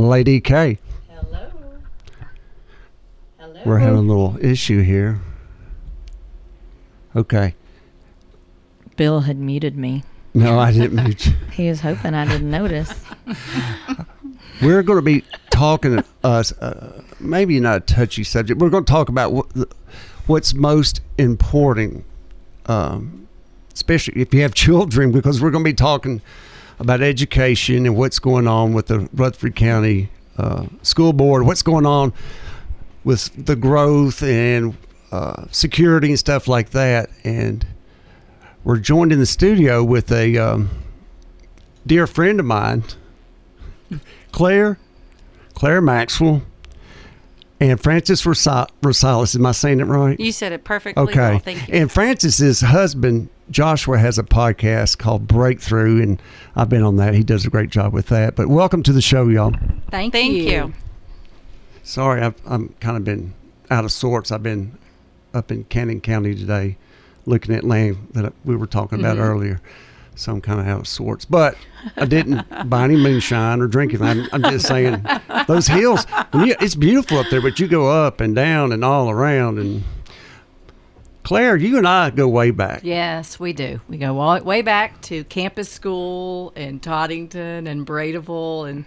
Lady K. Hello. Hello. We're having a little issue here. Okay. Bill had muted me. No, I didn't mute you. He was hoping I didn't notice. We're going to be talking us uh, maybe not a touchy subject. We're going to talk about what, the- what's most important, um, especially if you have children, because we're going to be talking about education and what's going on with the Rutherford County uh, School Board, what's going on with the growth and uh, security and stuff like that. And we're joined in the studio with a um, dear friend of mine, Claire, Claire Maxwell, and Francis Rosales. Am I saying it right? You said it perfectly Okay. well. Thank you. And Francis's husband, Joshua, has a podcast called Breakthrough, and I've been on that. He does a great job with that. But welcome to the show, y'all. Thank, Thank you. Sorry, I've I'm kind of been out of sorts. I've been up in Cannon County today, looking at land that we were talking about Mm-hmm. earlier. So I'm kind of out of sorts. But I didn't buy any moonshine or drink anything. I'm, I'm just saying, those hills, when you, it's beautiful up there, but you go up and down and all around. And Claire, you and I go way back. Yes, we do. We go all, way back to campus school in Toddington and Bradeville, and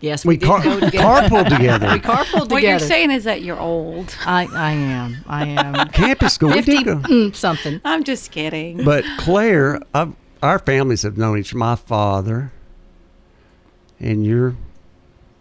yes, we, We did car- go together. carpooled together. we carpooled What you're saying is that you're old. I, I am. I am. Campus school, we did go. mm, something. I'm just kidding. But Claire, I've, our families have known each. My father and your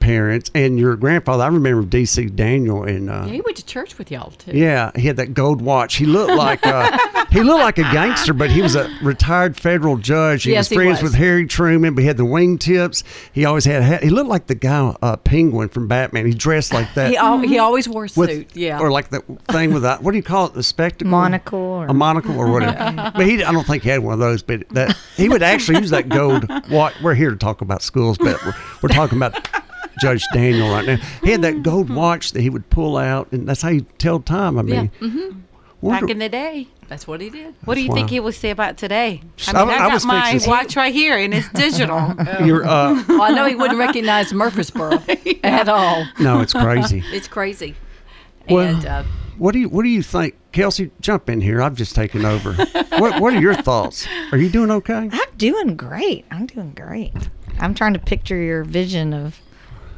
parents and your grandfather. I remember D.C. Daniel and uh, Yeah, he went to church with y'all too. yeah, he had that gold watch. He looked like uh, he looked like a gangster, but he was a retired federal judge. He Yes, was he friends was. with Harry Truman, but he had the wingtips. He always had. ha- He looked like the guy, uh, Penguin from Batman. He dressed like that. He, al- he always wore a with- suit. Yeah. or like the thing with that. What do you call it? The spectacle, Monocle or- a monocle, or whatever. but he, I don't think he had one of those. But that he would actually use that gold watch. We're here to talk about schools, but we're, we're talking about Judge Daniel right now. He had that gold watch that he would pull out, and that's how you tell time. I mean, yeah. hmm wonder- Back in the day. That's what he did. What do you Wow. think he would say about today? I I- mean, I, I got was my watch right here, and it's digital. you're, uh, Well, I know he wouldn't recognize Murfreesboro at all. no, it's crazy. It's crazy. Well- and uh, What do you What do you think, Kelsey? Jump in here. I've just taken over. what What are your thoughts? Are you doing okay? I'm doing great. I'm doing great. I'm trying to picture your vision of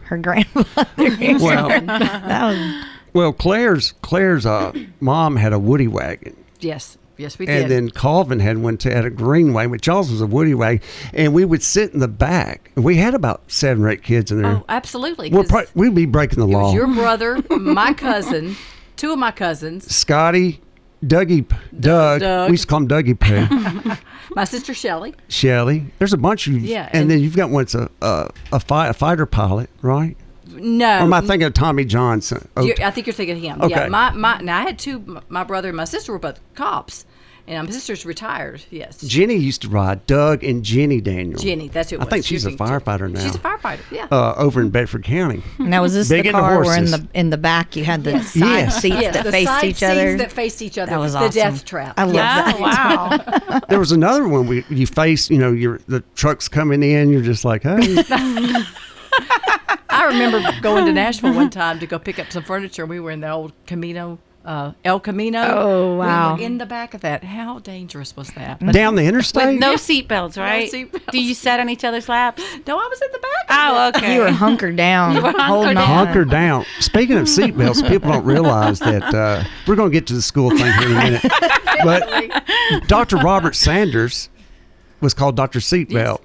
her grandfather. Well- that was Well, Claire's Claire's uh, mom had a Woody wagon. Yes, yes, we did. And then Calvin had one to at a greenway, but Charles was a woody wagon, and we would sit in the back. We had about seven or eight kids in there. oh, absolutely. We're 'cause pro- we'd be breaking the it law. was your brother, my cousin, two of my cousins, Scotty, Dougie, Doug. Doug. We used to call him Dougie P. my sister Shelly. Shelly. There's a bunch of you. Yeah, and, and- then you've got one that's a a, a, fi- a fighter pilot, right? No, Or am I thinking of Tommy Johnson? Oh, I think you're thinking of him. Okay. Yeah, my, my now I had two. My brother and my sister were both cops, and my sister's retired. Yes, Jenny used to ride. Doug and Jenny Daniel. Jenny. That's who. It I think She she's a being- firefighter now. She's a firefighter. Yeah. uh, over in Bedford County. now was this Big the car where in the in the back you had the side Yes. seats Yes, that the faced each seats other? that faced each other. That was the death trap. I love Yeah. that. Oh, wow. There was another one where you face, you know, you're the truck's coming in. You're just like, hey, I remember going to Nashville one time to go pick up some furniture. We were in the old Camino, uh, El Camino. Oh, wow. We were in the back of that. How dangerous was that? But down the interstate. With no seatbelts, right? seatbelts. Do you sit on each other's laps? no, I was in the back. of Oh, it. okay. You were hunkered down, were hunkered down. on. Hunker down. Speaking of seatbelts, people don't realize that uh, we're going to get to the school thing here in a minute. But Dr. Robert Sanders was called Dr. Seatbelt,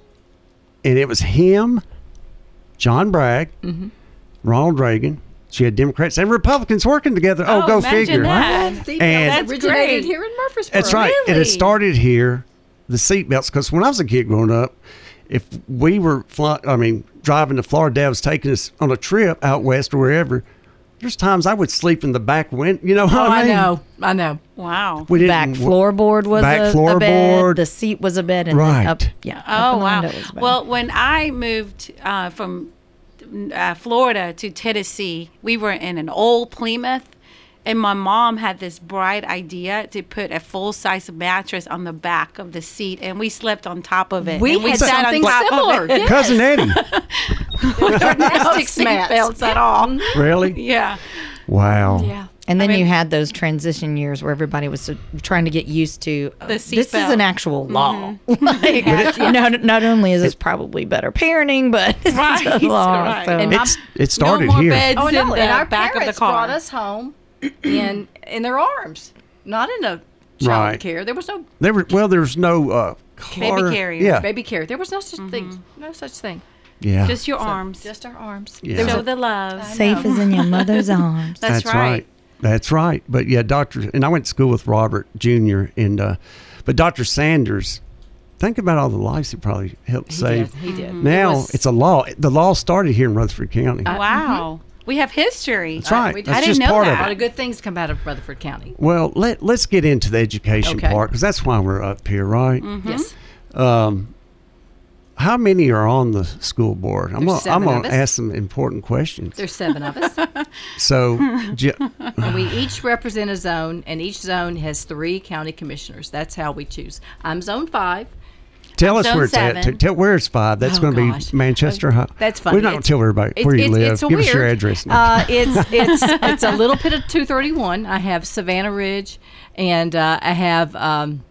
and it was him, John Bragg, Mm-hmm. Ronald Reagan. She had Democrats and Republicans working together. Oh, Oh, go figure. that. Seatbelts And- That's great. here in Murfreesboro. That's right. And Really? it started here, the seatbelts, because when I was a kid growing up, if we were fly, I mean, driving to Florida, Dad was taking us on a trip out west or wherever. There's times I would sleep in the back window. You know what Oh, I I know. I know. Wow. We back didn't- floorboard was back a, a bed. The seat was a bed, and Right. up. Yeah. Oh in wow! window was a bed. Well, when I moved uh, from uh, Florida to Tennessee, we were in an old Plymouth, and my mom had this bright idea to put a full size mattress on the back of the seat, and we slept on top of it. We and we had sat on something top similar. Of it. Yes. Cousin Eddie. no Gymnastics seat mats. belts at all. really? Yeah. Wow. Yeah. And then I mean- you had those transition years where everybody was so, trying to get used to uh, The this is an actual law. like, not, not only is this probably better parenting, but it's Right, a law. right. So. And It's it started no more here. beds Oh in no! the And our back of parents the car. brought us home in in their arms, not in a child Right. care. There was no There were well, there was no uh, car. carrier. Yeah. baby carrier. There was no such thing. No such thing. Yeah. Just your arms. Just our arms. Yeah. There was Show the love. Safe is in your mother's arms. That's, right. That's right. But yeah, Doctor, and I went to school with Robert Jr. and uh, but Doctor Sanders. Think about all the lives he probably helped he save. did. He did. Now It was- it's a law. The law started here in Rutherford County. Wow. We have history. That's right. we. That's I didn't know that. a lot of good things come out of Rutherford County. Well, let let's get into the education Okay. part because that's why we're up here, right? Yes. Um, how many are on the school board? I'm There's gonna, I'm gonna ask some important questions. There's seven of us. So, ju- we each represent a zone, and each zone has three county commissioners. That's how we choose. I'm zone five. tell us where it's at. seven. T- Tell where it's five. That's Oh, going to be Manchester. Huh? That's funny. We're not going to tell everybody where you live. a Give us your address. Uh, it's it's it's a little bit of 231. I have Savannah Ridge, and uh, I have um,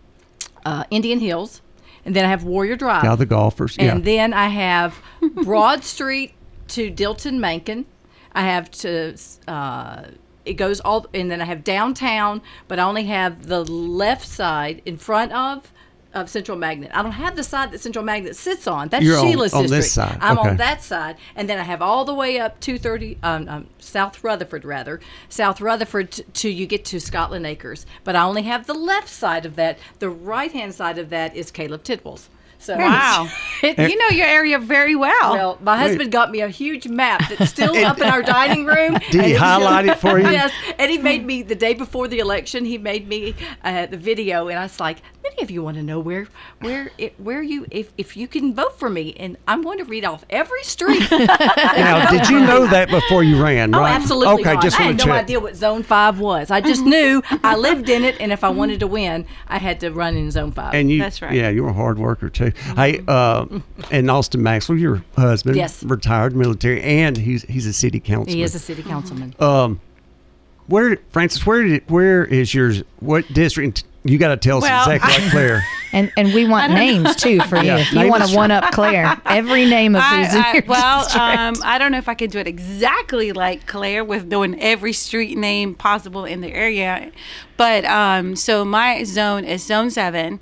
uh, Indian Hills, and then I have Warrior Drive. Now the golfers. Yeah. And then I have Broad Street to Dilton Mankin. I have to. Uh, it goes all, and then I have downtown, but I only have the left side in front of of Central Magnet. I don't have the side that Central Magnet sits on. That's You're on- Sheila's on this district. side. I'm Okay. on that side, and then I have all the way up 230 um, um, South Rutherford, rather South Rutherford t- to you get to Scotland Acres. But I only have the left side of that. The right hand side of that is Caleb Tidwell's. So Wow. you know your area very well. well, my husband got me a huge map that's still up in our dining room. Did he and was- highlight it for you? Yes, and he made me the day before the election. He made me uh, the video, and I was like, "Many of you want to know where, where, it, where you, if, if you can vote for me." And I'm going to read off every street. now, did you know that before you ran? Oh, absolutely Okay, not. just I want had to no check. idea what Zone Five was. I just knew I lived in it, and if I wanted to win, I had to run in Zone Five. And you, That's right. Yeah, you're a hard worker too. Hey, uh, and Austin Maxwell, your husband, Yes. retired military, and he's he's a city councilman. he is a city councilman. Um, where, Francis? Where did where is yours? What district? You got to tell us Well, exactly like Claire. And and we want names too for you. Yeah, if you name want to one up Claire, every name of who's in I, your I, well, um, I don't know if I can do it exactly like Claire with doing every street name possible in the area, but um, so my zone is Zone Seven.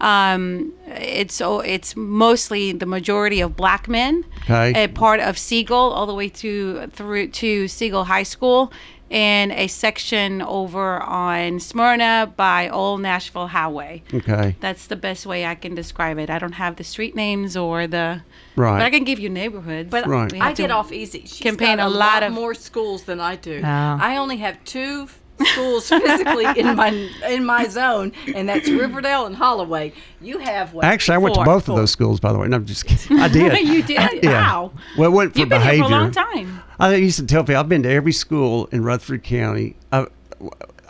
Um, it's so it's mostly the majority of black men. Okay. A part of Siegel all the way to through to Siegel High School. And a section over on Smyrna by Old Nashville Highway. Okay. That's the best way I can describe it. I don't have the street names or the, Right. but I can give you neighborhoods. But Right. I get off easy. She's campaign got a a lot lot of- more schools than I do. Oh. I only have two schools physically in my in my zone, and that's Riverdale and Holloway. You have what? Actually, I went to both Four. of those schools, by the way. No, I'm just kidding. I did. You did? Yeah. Wow. Well, it went for You've been behavior. here for a long time. I used to tell people I've been to every school in Rutherford County. I,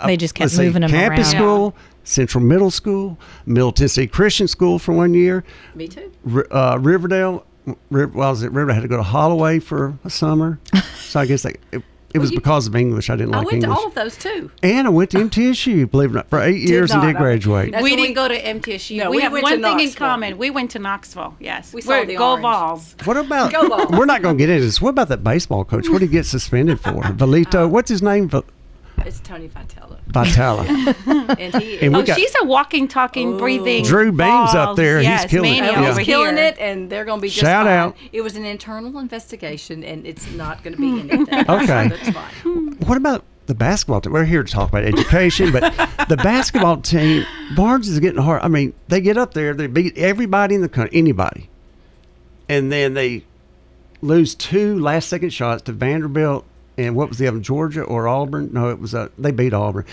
They just kept let's moving them Campus around. School, Central Middle School, Middle Tennessee Christian School for one year, Me too. Uh, Riverdale. Riv- well, I was at Riverdale. I had to go to Holloway for a summer. so I guess they, it, it was you- because of English. I didn't I like went English. to all of those too. and I went to MTSU, believe it or not, for eight years and not. did graduate. That's we didn't we- go to MTSU. No, we, we have went to one thing in Knoxville. common. We went to Knoxville. Yes. We saw We're the Go orange. Vols. What about? Go Vols. We're not going to get into this. What about that baseball coach? What did he get suspended for? Valito. What's his name? Va- It's Tony Vitello, Vitala. and he And Oh, got- she's a walking, talking, breathing. Drew Beam's up Vols. there. He's Yes, killing it. Mania Yeah. over He's killing here. it, and they're going to be just Shout fine. out. It was an internal investigation, and it's not going to be anything. Okay. so that's fine. What about the basketball team? We're here to talk about education, but the basketball team, Barnes is getting hard. I mean, they get up there, they beat everybody in the country, anybody, and then they lose two last second shots to Vanderbilt and what was the other Georgia or Auburn? No, it was uh, they beat Auburn.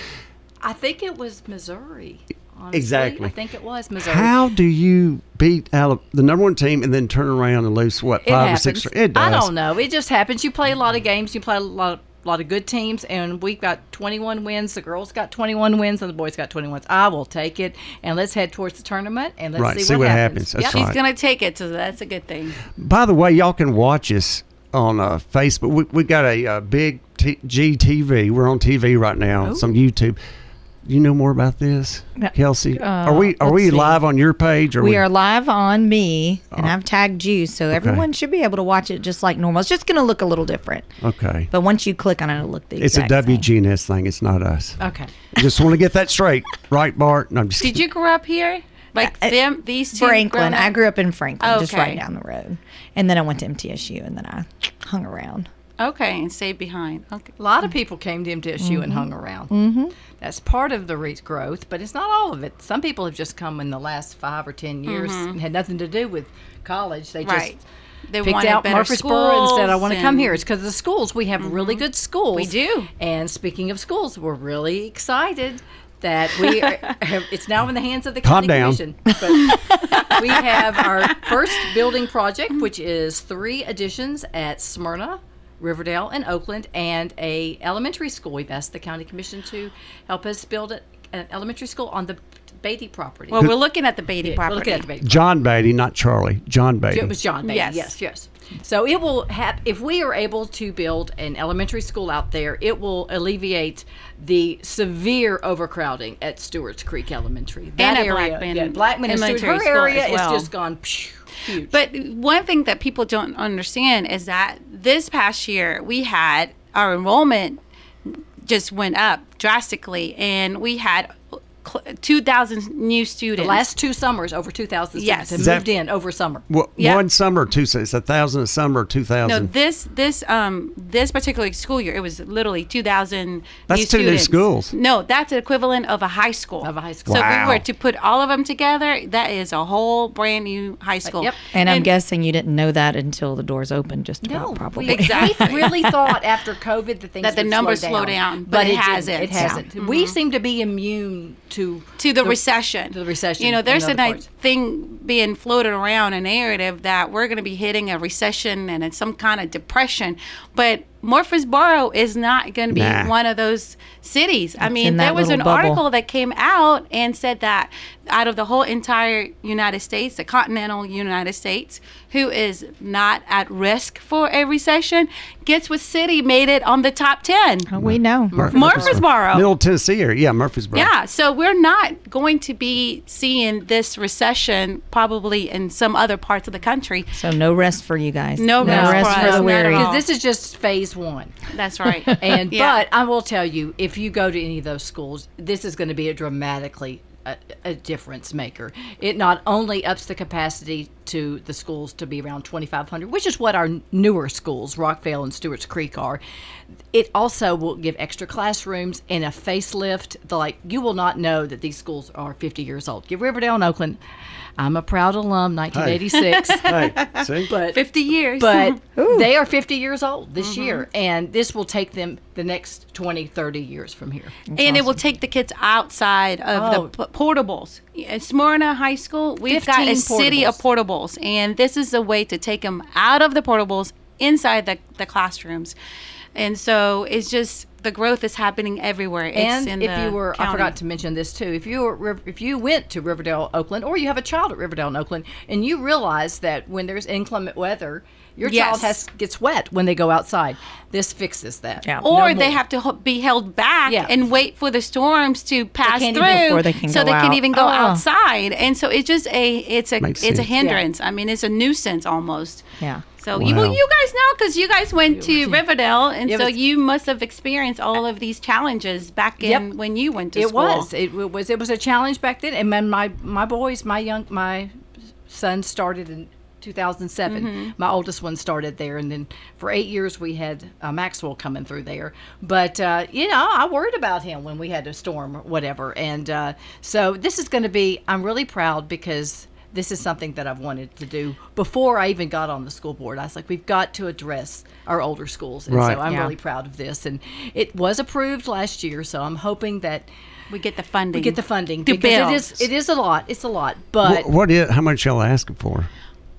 I think it was Missouri. Honestly. Exactly. I think it was Missouri. How do you beat Ala- the number one team and then turn around and lose what It five happens. or six? It does. I don't know. It just happens. You play a lot of games. You play a lot, lot of good teams, and we've got 21 wins. The girls got 21 wins, and the boys got 21 wins. I will take it, and let's head towards the tournament, and let's Right, see, see what, what happens. happens. That's Yep. right. She's gonna take it, so that's a good thing. By the way, y'all can watch us on uh, Facebook. We, we got a, uh big t- GTV. We're on TV right now. It's on YouTube. You know more about this, Yeah. Kelsey? Uh, are we are we see. live on your page? Or We are live on me, Oh. and I've tagged you, so everyone should be able to watch it just like normal. It's just going to look a little different, okay. but once you click on it, it'll look the It's a exact same. WGNS thing. It's not us. Okay. Just want to get that straight, right, Bart? No, I'm just Did kidding. you grow up here? Like Uh, them, these two. Franklin. I grew up in Franklin, just right down the road, and then I went to MTSU, and then I hung around. Okay, and stayed behind. Okay. A lot of people came to MTSU and hung around. Mm-hmm. That's part of the re- growth, but it's not all of it. Some people have just come in the last five or ten years and had nothing to do with college. They Right. just They picked wanted out better Murfreesboro and said, "I want to come here." It's because the schools we have really good schools. We do. And speaking of schools, we're really excited that we are, it's now in the hands of the Calm county down. commission. But we have our first building project, which is three additions at Smyrna. Riverdale and Oakland, and a elementary school. We've asked the county commission to help us build a, an elementary school on the Beatty property. Well, we're looking at the Beatty Yeah, property. We're looking at the Beatty. John Beatty, not Charlie. John Beatty. It was John Beatty. Yes. Yes, yes. So it will have if we are able to build an elementary school out there, it will alleviate the severe overcrowding at Stewart's Creek Elementary. That at area, Blackman yeah, Blackman and her area well. is just gone phew, huge. But one thing that people don't understand is that this past year we had our enrollment just went up drastically, and we had cl- 2,000 new students. the last two summers, over two thousand Yes. students have Is that- moved in over summer. Well, Yeah. One summer, or two. It's a thousand a summer, 2,000. no, this this um this particular school year, it was literally 2,000 That's new two new schools. No, that's the equivalent of a high school. Of a high school. So if we were to put all of them together, that is a whole brand new high school. Yep. And, I'm guessing you didn't know that until the doors opened, just No, about probably. we, Exactly. we really thought after COVID that things That the numbers slow slow down, down, but it didn't. hasn't. It hasn't. We seem to be immune to to the, recession. to the recession You know, there's a parts. thing being floated around a narrative that we're going to be hitting a recession and it's some kind of depression. But Murfreesboro is not going to be Nah. one of those cities. I mean, that there was an bubble. article that came out and said that out of the whole entire United States, the continental United States, who is not at risk for a recession, guess what city made it on the top 10? Oh, we know. Murfreesboro. Middle Tennessee area. Yeah, Murfreesboro. Yeah, so we're not going to be seeing this recession probably in some other parts of the country. So no rest for you guys. No rest rest for for us, the weary. Because this is just phase one. That's right. And Yeah. but I will tell you, if you go to any of those schools, this is going to be a dramatically a, a difference maker. It not only ups the capacity to the schools to be around 2,500, which is what our newer schools, Rockvale and Stewart's Creek, are. It also will give extra classrooms and a facelift. The, like you will not know that these schools are 50 years old. Give Riverdale and Oakland. I'm a proud alum, 1986. Hey, see? But 50 years. but they are 50 years old this Mm-hmm. year and this will take them the next 20 30 years from here and it will take the kids outside of Oh. the p- portables. At Smyrna High School, we've got a 15 city of portables, and this is a way to take them out of the portables inside the, the classrooms. And so it's just the growth is happening everywhere. It's and in if the you were i forgot to mention this too if you were, if you went to riverdale oakland or you have a child at riverdale and oakland and you realize that when there's inclement weather your child has gets wet when they go outside this fixes that Yeah. or No they have to be held back Yeah. and wait for the storms to pass can't through even- they can so go they can even go Oh. outside and so it's just a it's a Makes it's a sense. hindrance i mean it's a nuisance almost Yeah. So you well, you guys know because you guys went to riverdale and It so you must have experienced all of these challenges back in Yep. when you went to it school. was. It w- was it was a challenge back then and then my my boys my young my son started in 2007 Mm-hmm. my oldest one started there and then for eight years we had uh, maxwell coming through there. But uh, you know i worried about him when we had a storm or whatever and uh, so this is going to be i'm really proud because this is something that I've wanted to do before I even got on the school board. I was like, we've got to address our older schools. And Right. so I'm Yeah. really proud of this. And it was approved last year. So I'm hoping that we get the funding we get the funding to because it build. is it is a lot. It's a lot, but What, what is, how much y'all asking for?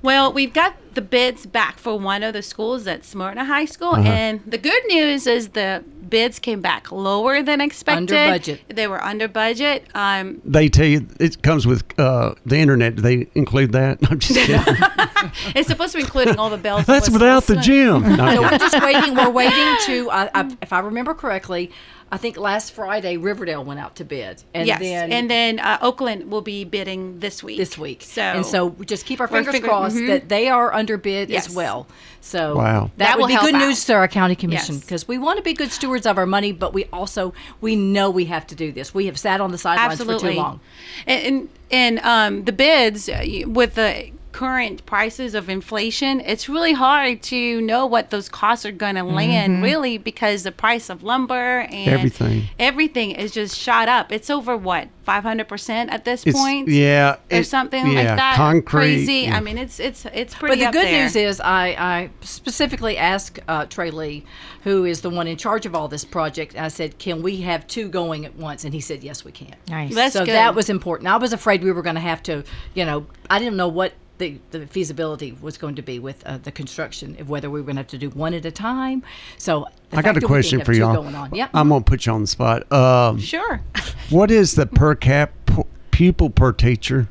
Well, we've got the bids back for one of the schools at Smyrna High School, Uh-huh. and the good news is the bids came back lower than expected. Under budget. They were under budget. Um, They tell you it comes with uh, the internet. Do they include that? I'm just kidding. it's supposed to be including all the bells. and That's without the gym. No, so we're just waiting. We're waiting to, uh, I, if I remember correctly, I think last Friday Riverdale went out to bid, and yes, then and then uh, Oakland will be bidding this week. this week. So and so we just keep our fingers figure- crossed mhm. that they are under bid Yes. as well. So Wow. that, That would will be help good out. news to our county commission Yes. because we want to be good stewards of our money, but we also we know we have to do this. We have sat on the sidelines absolutely for too long. And and, and um, the bids uh, with the current prices of inflation, it's really hard to know what those costs are going to land. Really, because the price of lumber and Everything. everything is just shot up. It's over what five hundred percent at this It's- point. yeah, or it- something yeah, like that. concrete, crazy. yeah. I mean, it's it's it's pretty. But the up good there. news is, I, I specifically asked uh, Trey Lee, who is the one in charge of all this project. I said, "Can we have two going at once?" And he said, "Yes, we can." Nice. That's so good. that was important. I was afraid we were going to have to, you know, I didn't know what the, the feasibility was going to be with uh, the construction, of whether we were going to have to do one at a time. So I got a question for y'all. Going on. Yep. I'm gonna put you on the spot. Um, sure. what is the per cap pu- pupil per teacher?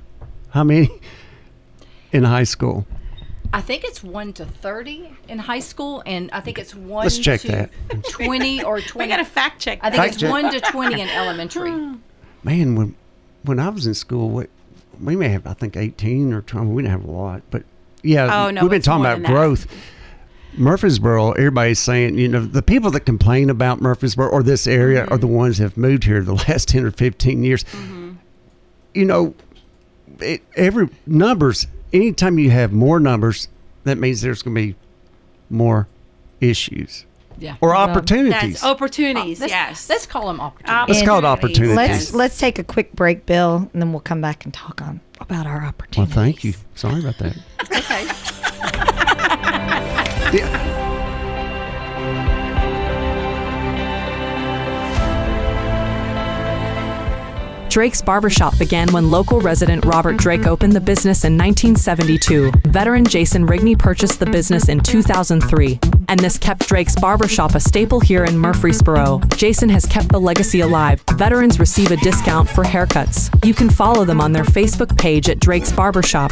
How many in high school? I think it's one to thirty in high school, and I think it's one. Let's check to that. Twenty or twenty. We got to fact check. I think Fact it's check. one to twenty in elementary. Man, when when I was in school, we, we may have I think 18 or 20. We didn't have a lot, but yeah, Oh, no, we've been talking about growth. Murfreesboro, everybody's saying, you know, the people that complain about Murfreesboro or this area are Mm-hmm. the ones that have moved here the last 10 or 15 years. Mm-hmm. You know, it, every numbers, anytime you have more numbers, that means there's going to be more issues Yeah. or Well, opportunities. That's opportunities. Let's, yes. Let's call them opportunities. Let's call it opportunities. opportunities. Let's let's take a quick break, Bill, and then we'll come back and talk on about our opportunities. well, thank you. Sorry about that. okay. Yeah. Drake's Barbershop began when local resident Robert Drake opened the business in 1972. Veteran Jason Rigney purchased the business in 2003. And this kept Drake's Barbershop a staple here in Murfreesboro. Jason has kept the legacy alive. Veterans receive a discount for haircuts. You can follow them on their Facebook page at Drake's Barbershop.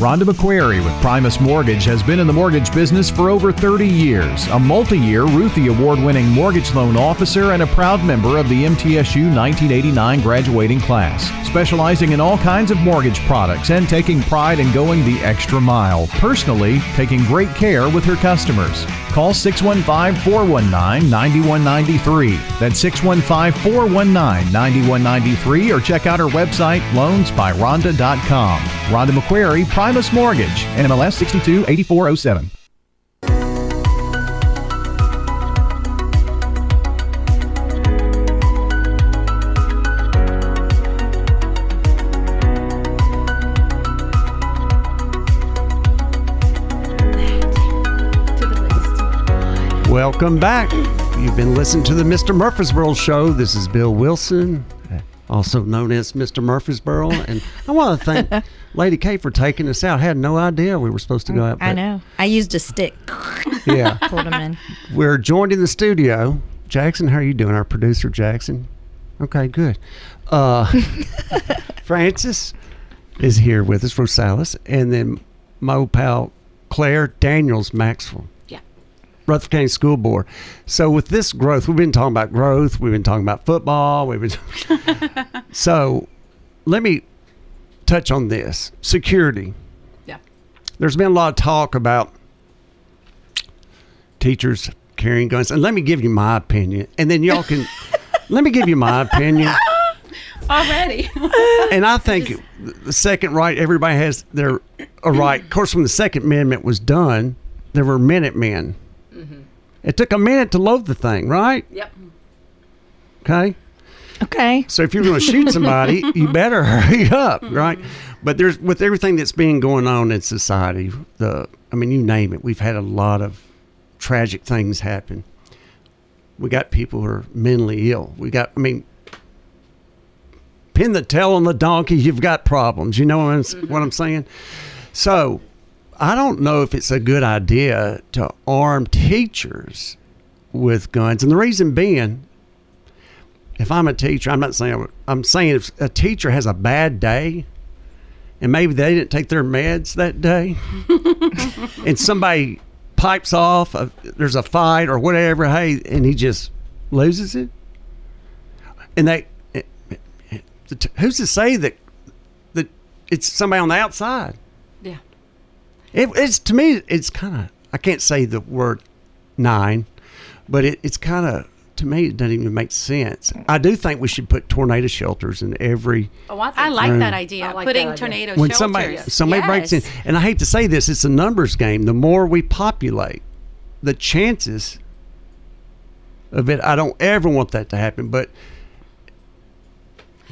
Rhonda McQuarrie with Primus Mortgage has been in the mortgage business for over 30 years, a multi year Ruthie Award winning mortgage loan officer, and a proud member of the MTSU 1989 graduating class. Specializing in all kinds of mortgage products and taking pride in going the extra mile, personally taking great care with her customers. Call 615 419 9193. That's 615 419 9193 or check out our website loansbyronda.com. Rhonda McQuarrie, Primus Mortgage, NMLS 628407. Welcome back. You've been listening to the Mr. Murfreesboro Show. This is Bill Wilson, also known as Mr. Murfreesboro. And I want to thank Lady K for taking us out. had no idea we were supposed to go out. I know. I used a stick. Yeah. Pulled them in. We're joined in the studio. Jackson, how are you doing? Our producer, Jackson. Okay, good. Uh, Francis is here with us, Rosales, and then my old pal Claire Daniels Maxwell. Rutherford County School Board. So with this growth, we've been talking about growth. We've been talking about football. We've been. so, let me touch on this security. Yeah. There's been a lot of talk about teachers carrying guns, and let me give you my opinion, and then y'all can. let me give you my opinion. Already. and I think the second right, everybody has their a right. Of course, when the Second Amendment was done, there were Minutemen. It took a minute to load the thing, right? yep. Okay. Okay. So if you're going to shoot somebody, you better hurry up, right? But there's with everything that's been going on in society, the I mean, you name it, we've had a lot of tragic things happen. We got people who are mentally ill. We got, I mean, pin the tail on the donkey, you've got problems. You know what I'm, what I'm saying? So I don't know if it's a good idea to arm teachers with guns. And the reason being, if I'm a teacher, I'm not saying I'm saying if a teacher has a bad day and maybe they didn't take their meds that day and somebody pipes off, uh, there's a fight or whatever, hey, and he just loses it. And they eh, eh, who's to say that that it's somebody on the outside? Yeah. It, it's to me, it's kind of I can't say the word nine, but it, it's kind of to me it doesn't even make sense. I do think we should put tornado shelters in every Oh, I, think I like Right. that idea. I like putting that idea. tornado when shelters. somebody somebody breaks in. And I hate to say this, it's a numbers game. The more we populate, the chances of it. I don't ever want that to happen, but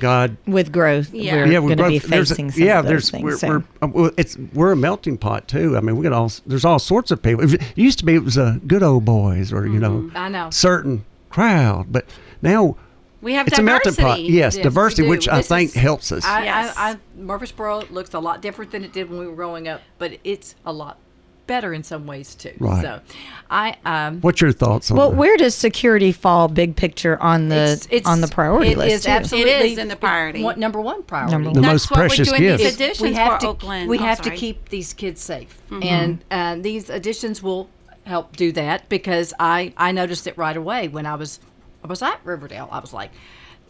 God. with growth, Yeah. we're yeah, going to both- be there's a- facing some yeah, of those there's things. we're, so. we're uh, it's we're a melting pot too. I mean, we got all there's all sorts of people. It used to be it was a good old boys or you know I know. certain crowd, but now We have it's a melting pot. Yes, Yes, diversity, we do. which I think is- helps us. I, Yes. I, I, Murfreesboro looks a lot different than it did when we were growing up, but it's a lot better in some ways too. Right. So, I um. What's your thoughts on well, that? where does security fall, big picture, on the it's, it's, on the priority it list? is absolutely It is in the priority. one- number one priority. Number the one. most That's what we're precious gift. these additions we have for to Oakland. we Oh, have to keep these kids safe, and and these additions will help do that because I I noticed it right away when I was I was at Riverdale. I was like.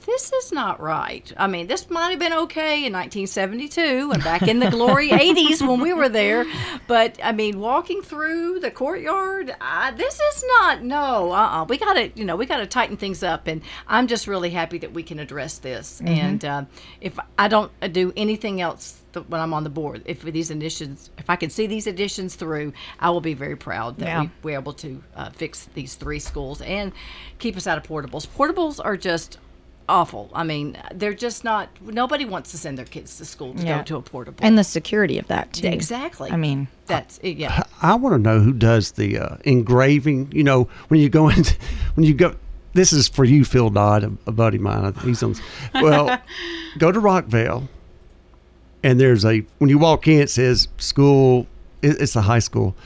This is not right. I mean, this might have been okay in 1972 and back in the glory 80s when we were there, but I mean, walking through the courtyard, uh, this is not. No, uh-uh. We got to, you know, we got to tighten things up, and I'm just really happy that we can address this. And uh, if I don't uh, do anything else when I'm on the board, if these additions, if I can see these additions through, I will be very proud that Yeah. we, we're able to uh, fix these three schools and keep us out of portables. Portables are just awful. I mean, they're just not. Nobody wants to send their kids to school to Yeah. go to a portable. and the security of that too. exactly. I mean, that's it, yeah. I want to know who does the uh, engraving. You know, when you go in, when you go. This is for you, Phil Dodd, a, a buddy of mine. He's on. Well, go to Rockvale, and there's a when you walk in, it says school. it- It's a high school,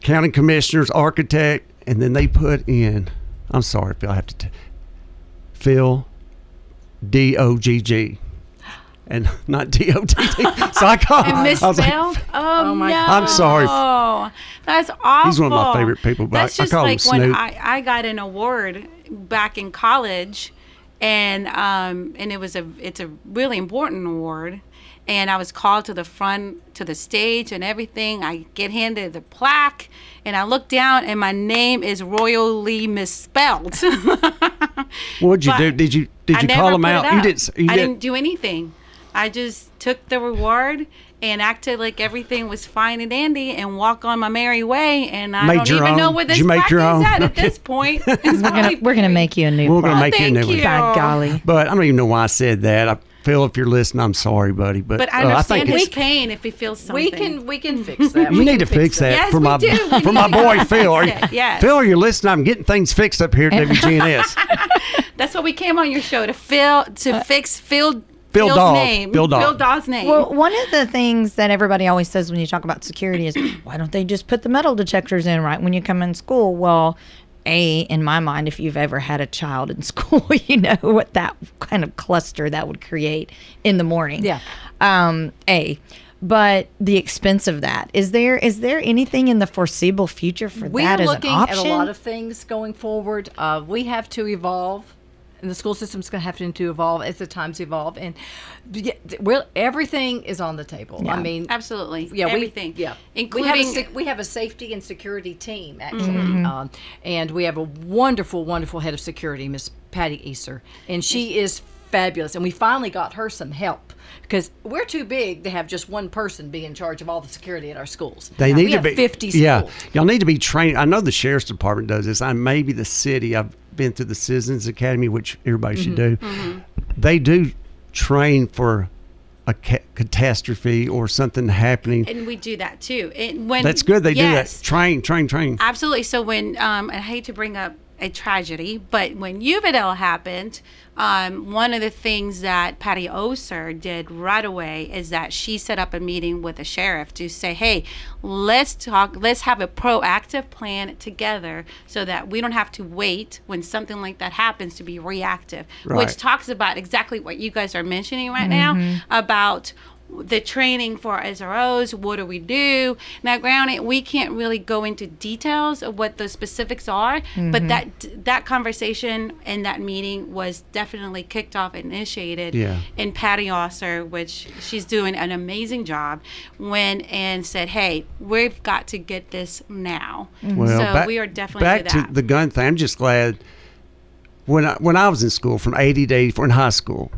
county commissioners, architect, and then they put in. I'm sorry, Phil. I have to. T- Phil, D O G G, and not D O T T. So I call. And I was like, misspelled? oh, my no. God. I'm sorry. Oh, that's awful. He's one of my favorite people, but I- That's I just call him like when I, I got an award back in college, and um, and it was a it's a really important award. And I was called to the front to the stage and everything. I get handed the plaque, and I look down, and my name is royally misspelled. What'd you But do? Did you did you never call them put out? You didn't. You I didn't. didn't do anything. I just took the reward and acted like everything was fine and dandy and walk on my merry way. And I Made don't your even know own? where Did this plaque is own? at at this point. We're gonna we're gonna make you a new. We're gonna plaque. make you a new thank one. you. By golly. But I don't even know why I said that. I feel if you're listening, I'm sorry, buddy. But, But I uh, understand think his it's, pain if he feels something. We can we can fix that. you We need to fix that Yes, for my do. For my boy Phil. Are you, yes. Phil, you're listening. I'm getting things fixed up here at WGNS. That's what we came on your show to fill to fix Phil. Uh, Phil Phil's Dawg. name. Phil Dawg. Phil Dawg's name. Well, one of the things that everybody always says when you talk about security is, why don't they just put the metal detectors in right when you come in school? Well, a in my mind, if you've ever had a child in school, you know what that kind of cluster that would create in the morning. Yeah. Um, a. But the expense of that is there is there anything in the foreseeable future for We're that as an option? We're looking at a lot of things going forward. Uh, we have to evolve, and the school system's going to have to evolve as the times evolve. And yeah, well, everything is on the table. yeah. I mean, Absolutely. yeah, Everything. We, yeah, Including we have, a, we have a safety and security team actually, Mm-hmm. um, and we have a wonderful, wonderful head of security, Miss Patty Easer, and she is fabulous. And we finally got her some help because we're too big to have just one person be in charge of all the security at our schools. They we need to have be 50 Yeah, y'all need to be trained. I know the sheriff's department does this. I maybe the city. I've been to the Citizens Academy, which everybody should do. Mm-hmm. They do train for a ca- catastrophe or something happening. and we do that too. And when That's good. They yes, do that. Train, train, train. Absolutely. So when um, I hate to bring up a tragedy, but when Uvalde happened, um, one of the things that Patty Oser did right away is that she set up a meeting with the sheriff to say, "Hey, let's talk. Let's have a proactive plan together, so that we don't have to wait when something like that happens to be reactive." Right. Which talks about exactly what you guys are mentioning right now about the training for SROs, what do we do? Now, granted, we can't really go into details of what the specifics are, but that that conversation and that meeting was definitely kicked off and initiated Yeah. in Patty Osser, which she's doing an amazing job, went and said, hey, we've got to get this now. Well, so back, we are definitely back to that. the gun thing. I'm just glad when I when I was in school from 80 to 84 in high school,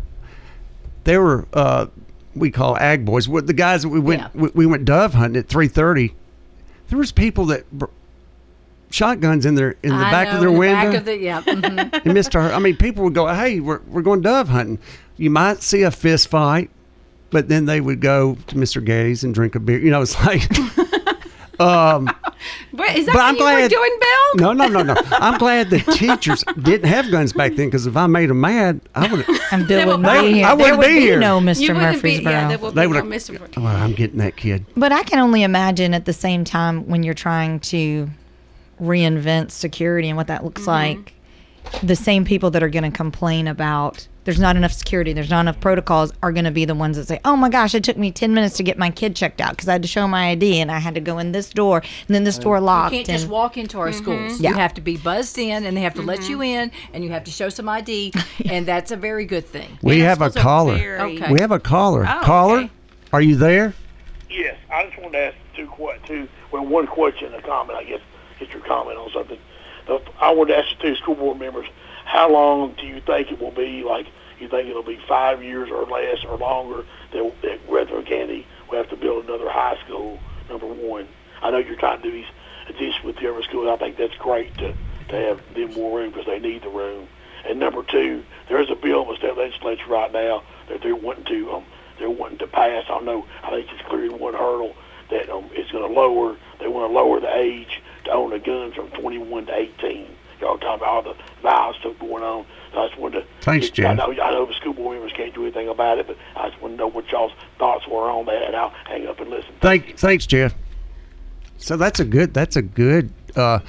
there were uh, we call ag boys. What the guys that we went Yeah. we, we went dove hunting at 3:30. There was people that br- shotguns in their in the I back know, of their in the window. Back of the, yeah. mhm. and Mr. I mean, people would go, "Hey, we're we're going dove hunting." You might see a fist fight, but then they would go to Mr. Getty's and drink a beer. You know, it's like, Um, Wait, is that But what I'm you were glad- doing, Bill? no, no, no, no. I'm glad the teachers didn't have guns back then because if I made them mad, I would. And Bill wouldn't They- be here. I wouldn't would be be here. no Mr. wouldn't be, Murfreesboro. yeah, there will They be no would've- Mr. Bur- Oh, I'm getting that kid. But I can only imagine at the same time when you're trying to reinvent security and what that looks mm-hmm. like, the same people that are going to complain about there's not enough security, there's not enough protocols, are going to be the ones that say, "Oh my gosh, it took me 10 minutes to get my kid checked out because I had to show my ID and I had to go in this door and then this door locked." You can't and just walk into our mm-hmm. schools. Yeah. You have to be buzzed in, and they have to let you mm-hmm. in, and you have to show some ID, and that's a very good thing. We And have a schools caller. very- Okay. We have a caller. Oh, caller, okay. are you there? Yes, I just wanted to ask two, que- two, well, one question, a comment, I guess, get your comment on something. I wanted to ask the two school board members, how long do you think it will be, like, you think it'll be five years or less or longer that, that Rutherford County will have to build another high school, number one? I know you're trying to do these additions with the other schools. I think that's great to, to have them more room because they need the room. And number two, there's a bill in the state legislature right now that they're wanting to um, they're wanting to pass. I know I think it's cleared one hurdle that um, it's going to lower. They want to lower the age to own a gun from 21 to 18. Y'all talking about all the violence stuff going on. So I just wanted to. Thanks, Jeff. I know school board members can't do anything about it, but I just want to know what y'all's thoughts were on that, and I'll hang up and listen. Thank, thanks, Jeff. So that's a good. That's a good. Uh,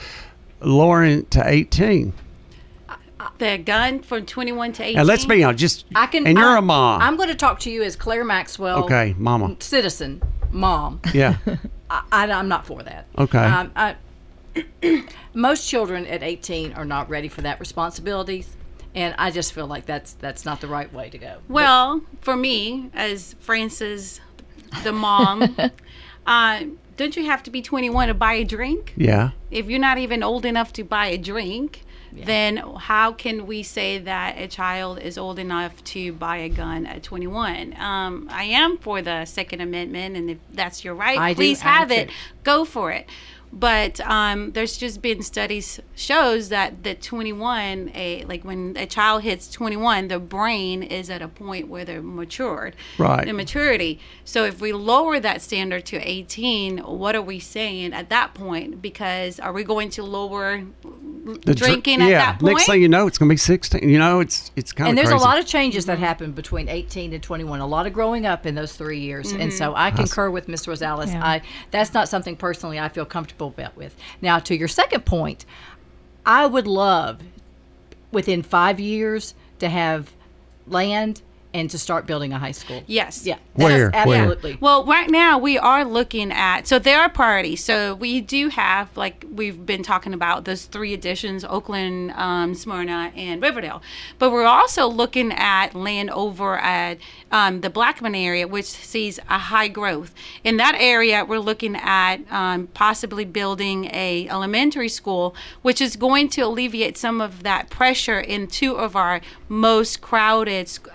lowering to 18. The gun from 21 to 18. And let's be honest, just I can. and you're I, a mom. I'm going to talk to you as Claire Maxwell. okay, mama. Citizen, mom. Yeah. I, I, am not for that. Okay. Um, I, most children at 18 are not ready for that responsibilities, and I just feel like that's that's not the right way to go. Well, for me, as Frances, the mom, uh, don't you have to be 21 to buy a drink? Yeah. If you're not even old enough to buy a drink, then how can we say that a child is old enough to buy a gun at 21? Um, I am for the Second Amendment, and if that's your right, I please I have it. too. Go for it. But um, there's just been studies shows that the 21, a like when a child hits 21, the brain is at a point where they're matured, Right. The maturity. So if we lower that standard to 18, what are we saying at that point? Because are we going to lower The dr- drinking at yeah. that point? Next thing you know, it's going to be 16. You know, it's it's kind of and there's crazy. a lot of changes that happen between 18 and 21 a lot of growing up in those three years and so i concur with ms rosales Yeah. i that's not something personally i feel comfortable about with. Now to your second point i would love within five years to have land and to start building a high school Yes. yeah Where? that's Where? absolutely Well, right now we are looking at so there are priorities. So we do have like we've been talking about those three additions: Oakland, um, Smyrna, and Riverdale. But we're also looking at land over at um, the Blackman area, which sees a high growth. In that area, we're looking at um, possibly building a elementary school, which is going to alleviate some of that pressure in two of our most crowded sc-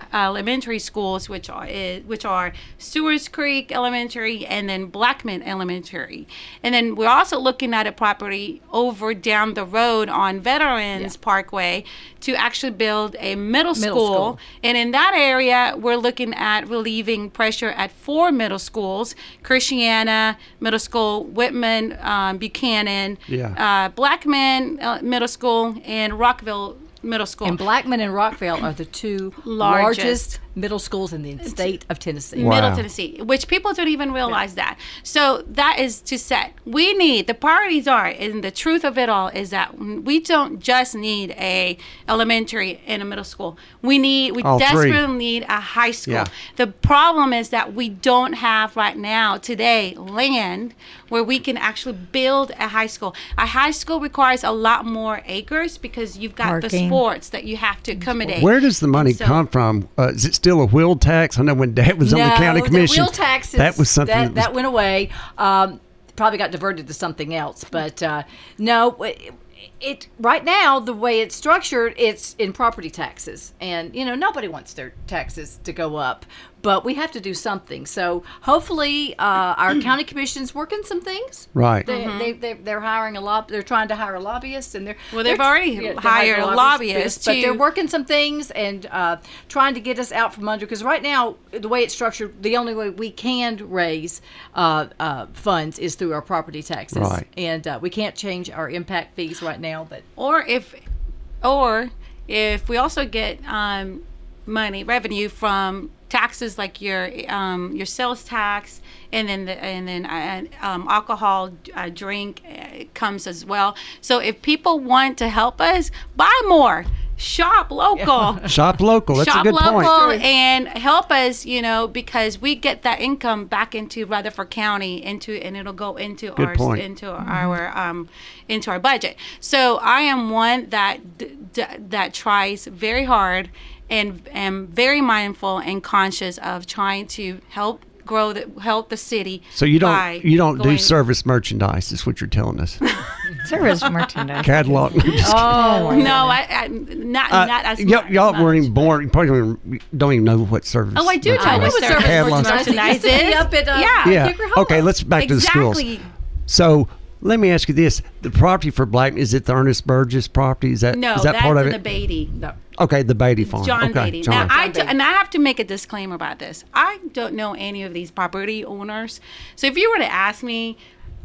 elementary schools, which are is, which are Stewart's Creek Elementary and then Blackman Elementary. And then we're also looking at a property over down the road on Veterans Parkway to actually build a middle, Middle school. school. And in that area, we're looking at relieving pressure at four middle schools: Christiana Middle School, Whitworth, um, Buchanan, Yeah. uh, Blackman uh, Middle School, and Rockville Middle School. and blackman and rockville are the two Largest. largest, middle schools in the state of tennessee Wow. Middle Tennessee, which people don't even realize that. So that is to set. We need the priorities are, and the truth of it all is that we don't just need a elementary and a middle school. We need we All three. desperately need a high school. Yeah. The problem is that we don't have right now today land where we can actually build a high school. A high school requires a lot more acres because you've got the sports that you have to accommodate. Where does the money So- come from? Uh, is it still a wheel tax? I know when Dad was on the county commission, wheel taxes, that was something that, that, was that went away. Um, probably got diverted to something else, but uh, no. It, it right now the way it's structured, it's in property taxes, and you know nobody wants their taxes to go up. but we have to do something. So hopefully, uh, our county commission's working some things. Right. They, they, they, they're hiring a lot. They're trying to hire a lobbyist, and they're Well, they've they're- already they're hired hiring a lobbyist but they're working some things and uh, trying to get us out from under. Because right now, the way it's structured, the only way we can raise uh, uh, funds is through our property taxes, Right. and uh, we can't change our impact fees right now. But or if or if we also get um, money revenue from taxes like your um, your sales tax and then the, and then uh, um, alcohol uh, drink uh, comes as well. So if people want to help us buy more shop local Shop local. That's shop a good local point. and help us you know because we get that income back into rutherford county into and it'll go into Good our point. into our um into our budget so i am one that d- d- that tries very hard and am very mindful and conscious of trying to help grow that help the city So you don't you don't do service merchandise. Is what you're telling us. Service merchandise. Catalog. oh no I, I not Uh, not as y'all, much. weren't even born. You probably don't even, know what service. Oh, I do know I know what what service service Catalog. merchandise merchandise is. is. Up at, uh, yeah. Yeah. Okay, let's back to the schools. So let me ask you this: the property for Black is it the Ernest Burgess property? Is that No, is that that's part of it? the Beatty. No. okay, the Beatty farm. John okay, Beatty. John. Now, I John d- Beatty. and I have to make a disclaimer about this. I don't know any of these property owners. So if you were to ask me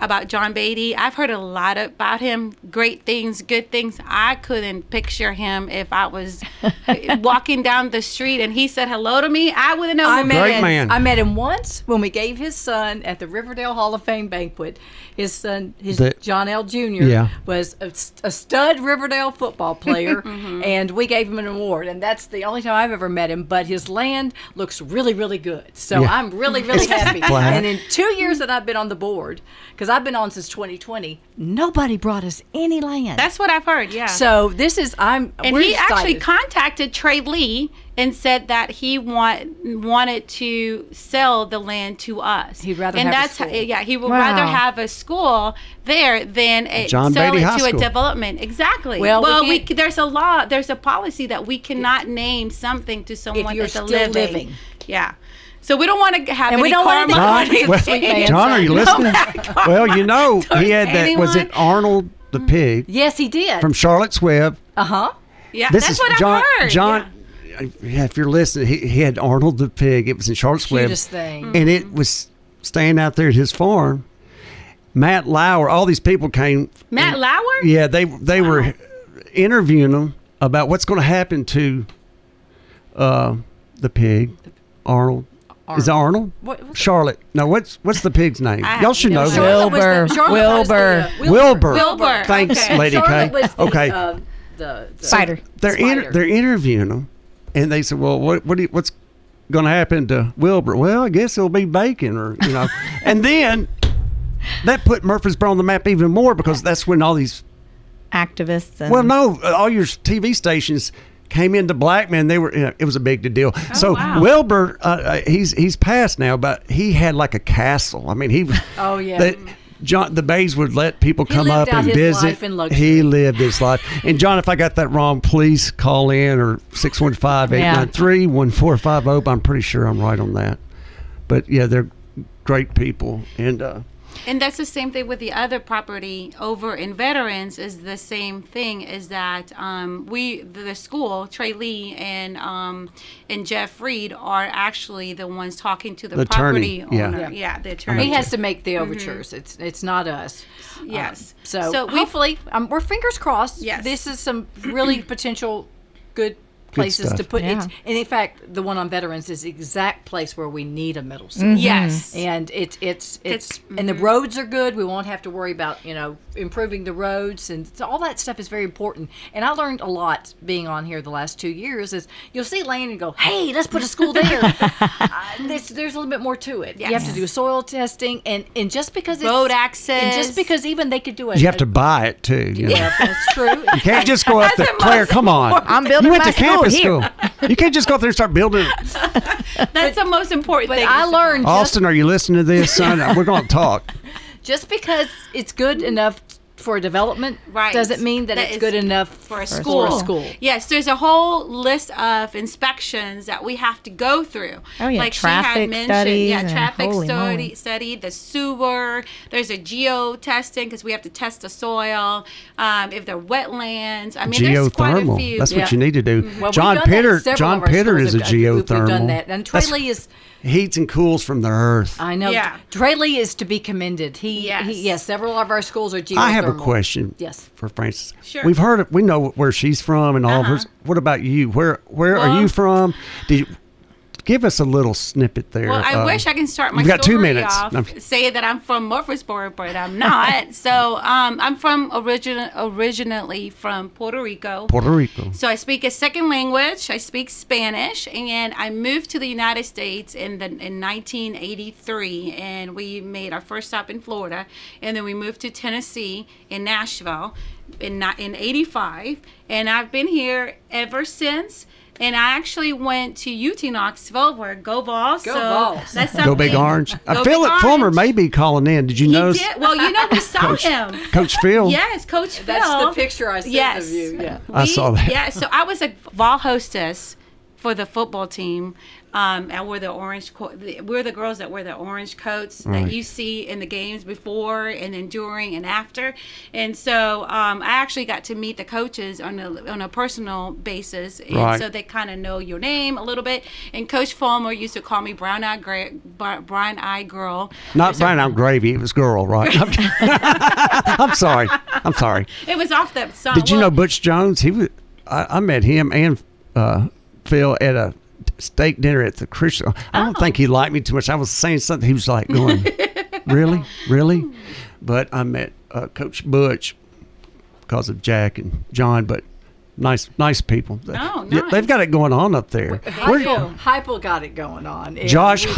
about John Beatty, I've heard a lot about him. Great things, good things. I couldn't picture him if I was walking down the street and he said hello to me. I wouldn't know I met he Great is. man. I met him once when we gave his son at the Riverdale Hall of Fame banquet. His son, his The- John L. Jr. Yeah. was a, a stud Riverdale football player, Mm-hmm. and we gave him an award. And that's the only time I've ever met him. But his land looks really, really good. So Yeah. I'm really, really happy. flat. And in two years that I've been on the board, because I've been on since 2020, nobody brought us any land. That's what I've heard. Yeah. so this is I'm. and we're he actually contacted Trey Lee and said that he want wanted to sell the land to us. He'd rather and have a that's school. yeah, he would Wow. rather have a school there than a, John sell Beatty it High to a development. Exactly. Well, Well, we we, there's a law, there's a policy that we cannot name something to someone you're that's a still living. living. Yeah. So we don't want to have And we don't want karma. John, to well, John, are you listening? bad well, you know he had that. Was it. Arnold the pig Yes, he did. from Charlotte's Web? uh huh. Yeah, This that's is what John. I've heard. John. Yeah, if you're listening, he, he had Arnold the pig. It was in Charlotte's Web, Cutest thing. and it was staying out there at his farm. Matt Lauer, all these people came. Matt Lauer? Yeah, they they were interviewing him about what's going to happen to uh, the pig, Arnold. Is it Arnold? What- what's- Charlotte. No, what's what's the pig's name? I- Y'all should no, know that. Charlotte the- Wilbur. The, uh, Wilbur. Wilbur. Wilbur. Thanks, Okay. Lady Charlotte K. was the, Okay. um, the, the Spider. they're Spider. inter- they're interviewing them, and they said, "Well, what what do you, what's going to happen to Wilbur?" Well, I guess it'll be bacon, or you know, and then that put Murfreesboro on the map even more because that's when all these Activists. And well, no, all your TV stations came into Blackman. They were you know, it was a big deal. so wow. Wilbur, uh, uh, he's he's passed now, but he had like a castle. I mean, he was. Oh, yeah. that- John, the Bays would let people He come up and visit. life in luxury. He lived his life. And John, if I got that wrong, please call in or 615-893-1450. oh. I'm pretty sure I'm right on that. But yeah, they're great people. And uh, And that's the same thing with the other property over in Veterans is the same thing is that um, we the, the school Trey Lee and um, and Jeff Reed are actually the ones talking to the, The attorney, property yeah. owner. Yeah, the attorney. He has to make the overtures. It's it's not us. Yes. Um, so So we've- hopefully, um, we're fingers crossed. Yes. This is some really potential good places to put Yeah. it. And in fact, the one on veterans is the exact place where we need a middle school. Yes. And it's it's it's, It's- and the roads are good. We won't have to worry about you know improving the roads and so all that stuff is very important. And I learned a lot being on here the last two years. Is you'll see land and go, hey, let's put a school there. uh, there's, there's a little bit more to it. You have to do soil testing and and just because it's Road access. and just because even they could do it. you have to buy it too. You know? Yeah, that's true. You can't just go up there. Claire, come on. I'm building you went my to school campus here. school. You can't just go up there and start building. That's the most important But thing. I is- learned just, Austin, are you listening to this, son? We're going to talk. just because it's good enough for development Right. doesn't mean that, it's good enough for a for school. a school. Yes, there's a whole list of inspections that we have to go through. Oh, yeah, like she traffic had mentioned, studies yeah, traffic study, moly. study, the sewer. There's a geo testing because we have to test the soil. Um, if they're wetlands, I mean, there's quite a few. That's Yeah. what you need to do. Well, we've John done that in Pittard. several John of Pittard is a have- we've- geothermal. We've done that, and That's- Trey Lee is. Heats and cools from the earth. I know. Yeah. Trey Lee is to be commended. He, Yes. he yes, several of our schools are geothermal. I have a question. Yes. For Frances. Sure. We've heard it. We know where she's from and all of Uh-huh. hers. What about you? Where Where are you from? Did you, give us a little snippet there. Well, I Uh, wish I can start my You've got two minutes. off No. say that I'm from Murfreesboro, but I'm not. so um, I'm from origin originally from Puerto Rico. Puerto Rico. So I speak a second language. I speak Spanish, and I moved to the United States in the in 1983, and we made our first stop in Florida, and then we moved to Tennessee in Nashville in in '85, and I've been here ever since. And I actually went to UT Knoxville, where Go Vols. Go so Vols. That's Go Big Orange. Go I feel Big it. Fulmer may be calling in. Did you He notice? did. Well, you know, we saw Coach, him. Coach Phil. Yes, Coach Phil. That's the picture I sent yes. of you. Yeah. I saw that. Yeah, so I was a vol hostess for the football team. Um, and we're the orange. Co- we're the girls that wear the orange coats Right. that you see in the games before and then during and after. And so um, I actually got to meet the coaches on a on a personal basis, and Right. so they kind of know your name a little bit. And Coach Fulmer used to call me Brown Eye Gra- Brown Eye Girl. Not a- Brian. Gravy. It was girl, right? I'm, I'm sorry. I'm sorry. It was off the song. Did you Well, know Butch Jones? He was. I, I met him and uh, Phil at a steak dinner at the Christian. I don't think he liked me too much. I was saying something. He was like going, "Really, really?" But I met uh, Coach Butch because of Jack and John. But nice, nice people. Oh, nice. They've got it going on up there. Heupel, Heupel got it going on. Josh we-.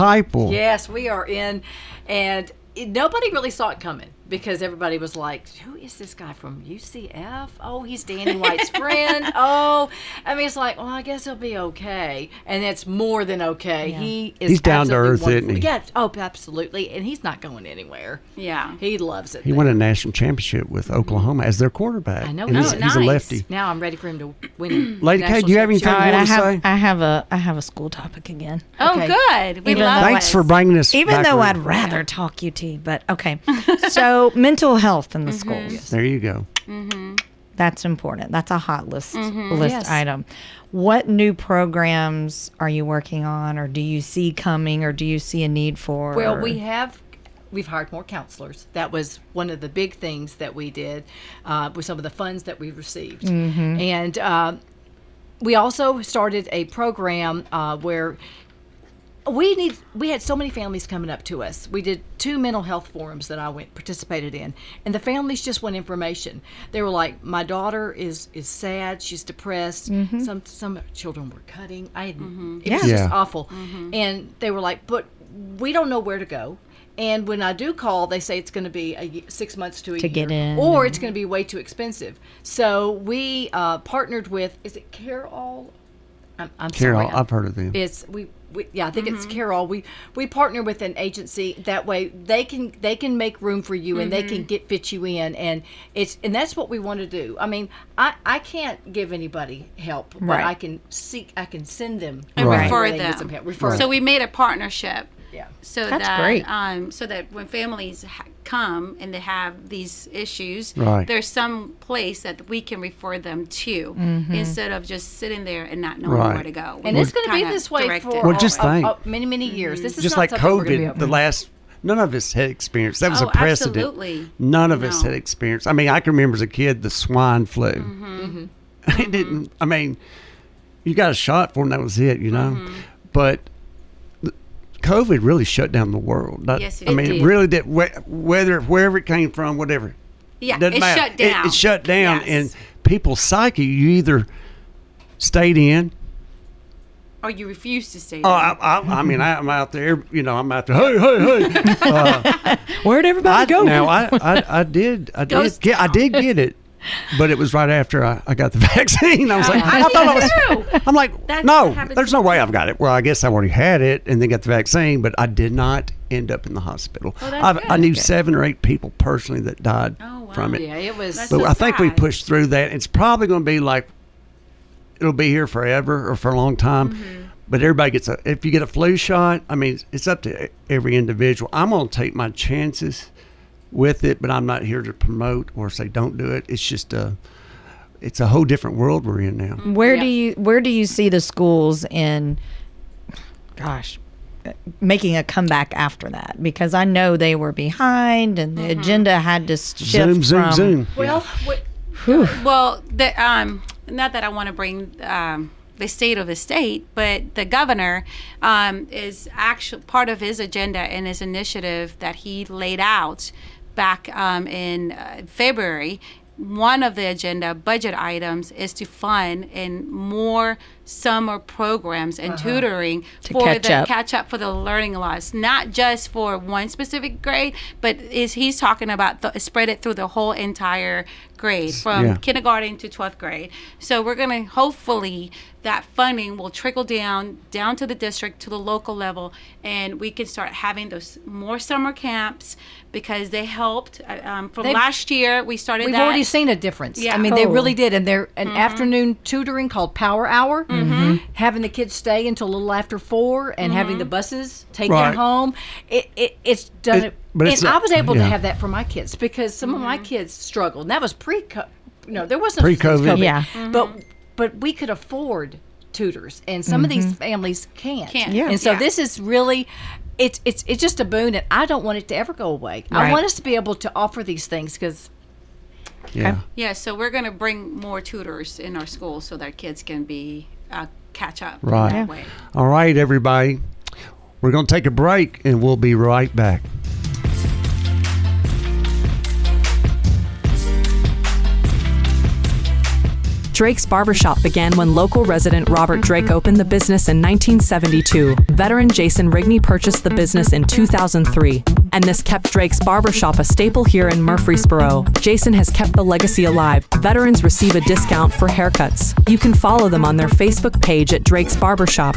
Yes, we are in, and it, nobody really saw it coming because everybody was like, "Who is this guy from UCF? Oh, he's Danny White's friend. Oh, I mean, it's like, well, I guess he'll be okay, and it's more than okay. He is He's down to absolutely earth, isn't he? Yeah. Oh, absolutely, and he's not going anywhere. Yeah. He loves it. He there. won a national championship with mm-hmm. Oklahoma as their quarterback. I know. And he's, Oh, he's a nice. Now I'm ready for him to win. Lady K, do you have anything championship. All right, you I want to have say? I have a I have a school topic again. Oh, Okay. good. We Even love Thanks it. for bringing this. Even back though around. I'd rather talk UT, but okay. so mental health in the schools. There you go. That's important. That's a hot list list Mm-hmm. Yes. item. What new programs are you working on, or do you see coming, or do you see a need for? Well, we have. We've hired more counselors. That was one of the big things that we did uh, with some of the funds that we received. And uh, we also started a program uh, where we need we had so many families coming up to us. We did two mental health forums that i went participated in and the families just want information. They were like my daughter is is sad. She's depressed. Mm-hmm. Some some children were cutting. I had mm-hmm. it was just Yeah. awful mm-hmm. and they were like but we don't know where to go. And when I do call, they say it's going to be a, six months to a To year, get in or it's going to be way too expensive. So we uh, partnered with, is it Carol? I'm, I'm Carol, sorry, I'm- I've heard of them. it's we, we yeah, I think it's mm-hmm. Carol. We we partner with an agency that way they can they can make room for you and they can mm-hmm. get fit you in and it's and that's what we want to do. I mean, I I can't give anybody help, but I can seek I can send them and Right. refer where they need them. some help. Refer So them. we made a partnership. Yeah. So That's that great. um so that when families ha- come and they have these issues, Right. there's some place that we can refer them to Mm-hmm. instead of just sitting there and not knowing Right. where to go. And We it's going to be this way direct for. Well, just think. uh, many many years. This is Just not like something we're be COVID, the last, none of us had experienced. That was Oh, a precedent. absolutely. None of us had experienced. I mean, I can remember as a kid the swine flu. Mm-hmm. it didn't. I mean, you got a shot for it, and that was it. You know, Mm-hmm. but. The- COVID really shut down the world. That- Yes, it I mean, did. it really did. Wh- Whether wherever it came from, whatever. Yeah, Doesn't it matter. shut down. It, shut down, Yes. and people's psyche. You either stayed in, or you refuse to stay Oh, there. I, I, I mean, I, I'm out there. You know, I'm out there. Hey, hey, hey! Uh, Where'd everybody I, go? now, I, I, I did, I did get, I did get it, but it was right after I, I got the vaccine. I was like, I I thought I was. too. I'm like, That's no, there's no way I've got it. Well, I guess I already had it and then got the vaccine, but I did not end up in the hospital. Oh, I've, I knew Good. seven or eight people personally that died Oh, from it. Yeah, it was. But so I think we pushed through that. It's probably going to be like it'll be here forever or for a long time. Mm-hmm. But everybody gets a. If you get a flu shot, I mean, it's up to every individual. I'm going to take my chances with it, but I'm not here to promote or say don't do it. It's just a. It's a whole different world we're in now. Where Yeah. do you where do you see the schools in gosh making a comeback after that? Because I know they were behind and the agenda had to s- shift Zoom, zoom, from zoom. Well, what, Well, the, um, not that I want to bring um, the state of the state, but the governor um, is actually part of his agenda and his initiative that he laid out back um, in uh, February. One of the agenda budget items is to fund in more summer programs and tutoring To for catch the up. catch up for the learning loss, not just for one specific grade, but is he's talking about the, spread it through the whole entire grade from Yeah. kindergarten to 12th grade. So we're going to hopefully that funding will trickle down down to the district to the local level and we can start having those more summer camps because they helped uh, um, from They've- last year we started we've that already seen a difference. Yeah. I mean, they Oh. really did. And they're an afternoon tutoring called Power Hour, Mm-hmm. having the kids stay until a little after four, and mm-hmm. having the buses take Right. them home. It, it it's done. It- It, but and it's I not- was able yeah. to have that for my kids because some of my mm-hmm. kids struggled. And that was pre. No, there wasn't Pre-COVID. Yeah. But but we could afford tutors, and some of these families can't. Can't. Yeah. And so Yeah. this is really. It's, it's it's just a boon, and I don't want it to ever go away. I want us to be able to offer these things because Yeah. yeah so we're going to bring more tutors in our schools so that kids can be uh, catch up Right. in that way All right, everybody. We're going to take a break and we'll be right back. Drake's Barbershop began when local resident Robert Drake opened the business in 1972. Veteran Jason Rigney purchased the business in 2003, and this kept Drake's Barbershop a staple here in Murfreesboro. Jason has kept the legacy alive. Veterans receive a discount for haircuts. You can follow them on their Facebook page at Drake's Barbershop.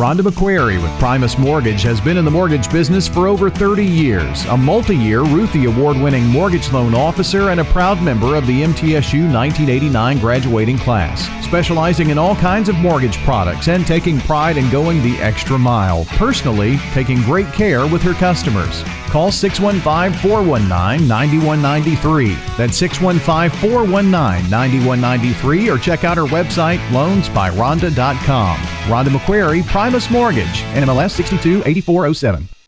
Rhonda McQuarrie with Primus Mortgage has been in the mortgage business for over 30 years, a multi year Ruthie Award winning mortgage loan officer and a proud member of the MTSU 1989 graduating class, specializing in all kinds of mortgage products and taking pride in going the extra mile, personally taking great care with her customers. Call 615 419 9193. That's 615 419 9193 or check out our website loansbyrhonda.com. Rhonda McQuarrie, Primus Mortgage, NMLS 628407.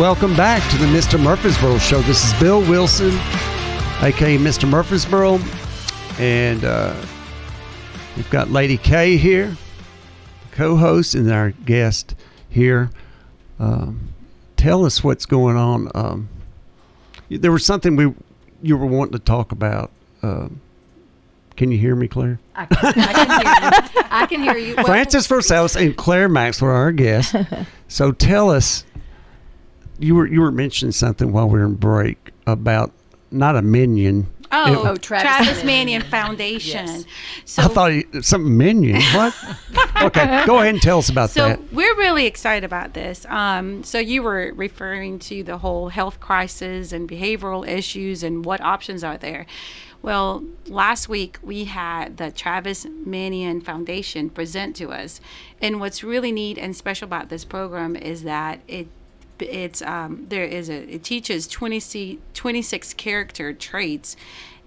Welcome back to the Mr. Murfreesboro Show. This is Bill Wilson, aka Mr. Murfreesboro, and uh, we've got Lady K here, co-host, and our guest here. Um, tell us what's going on. Um, there was something we you were wanting to talk about. Um, can you hear me, Claire? I can, I can hear you. I can hear you. Well, Frances Versailles and Claire Maxwell are our guests. so tell us, you were you were mentioning something while we were in break about not a minion. Oh, Oh, Travis Travis, Manion. Manion Foundation. Yes. So I thought you- something minion. What? okay, go ahead and tell us about So that. So we're really excited about this. Um, so you were referring to the whole health crisis and behavioral issues and what options are there. Well, last week we had the Travis Manion Foundation present to us, and what's really neat and special about this program is that it it's um, there is a it teaches 20, 26 character traits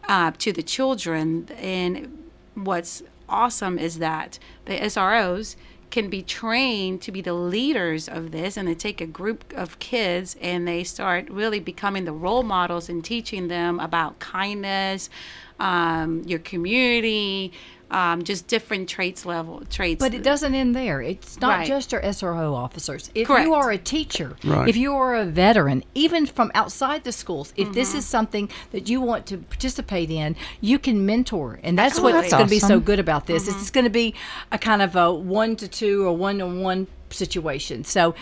uh, to the children. And what's awesome is that the SROs can be trained to be the leaders of this and they take a group of kids and they start really becoming the role models and teaching them about kindness um, your community um, just different traits level traits But it doesn't end there. It's not Right. just our SRO officers. If Correct. you are a teacher, Right. if you are a veteran, even from outside the schools, if Mm-hmm. this is something that you want to participate in, you can mentor. And that's Oh, what's that's going to be so good about this. Mm-hmm. It's going to be a kind of a one to two or one to one situation. So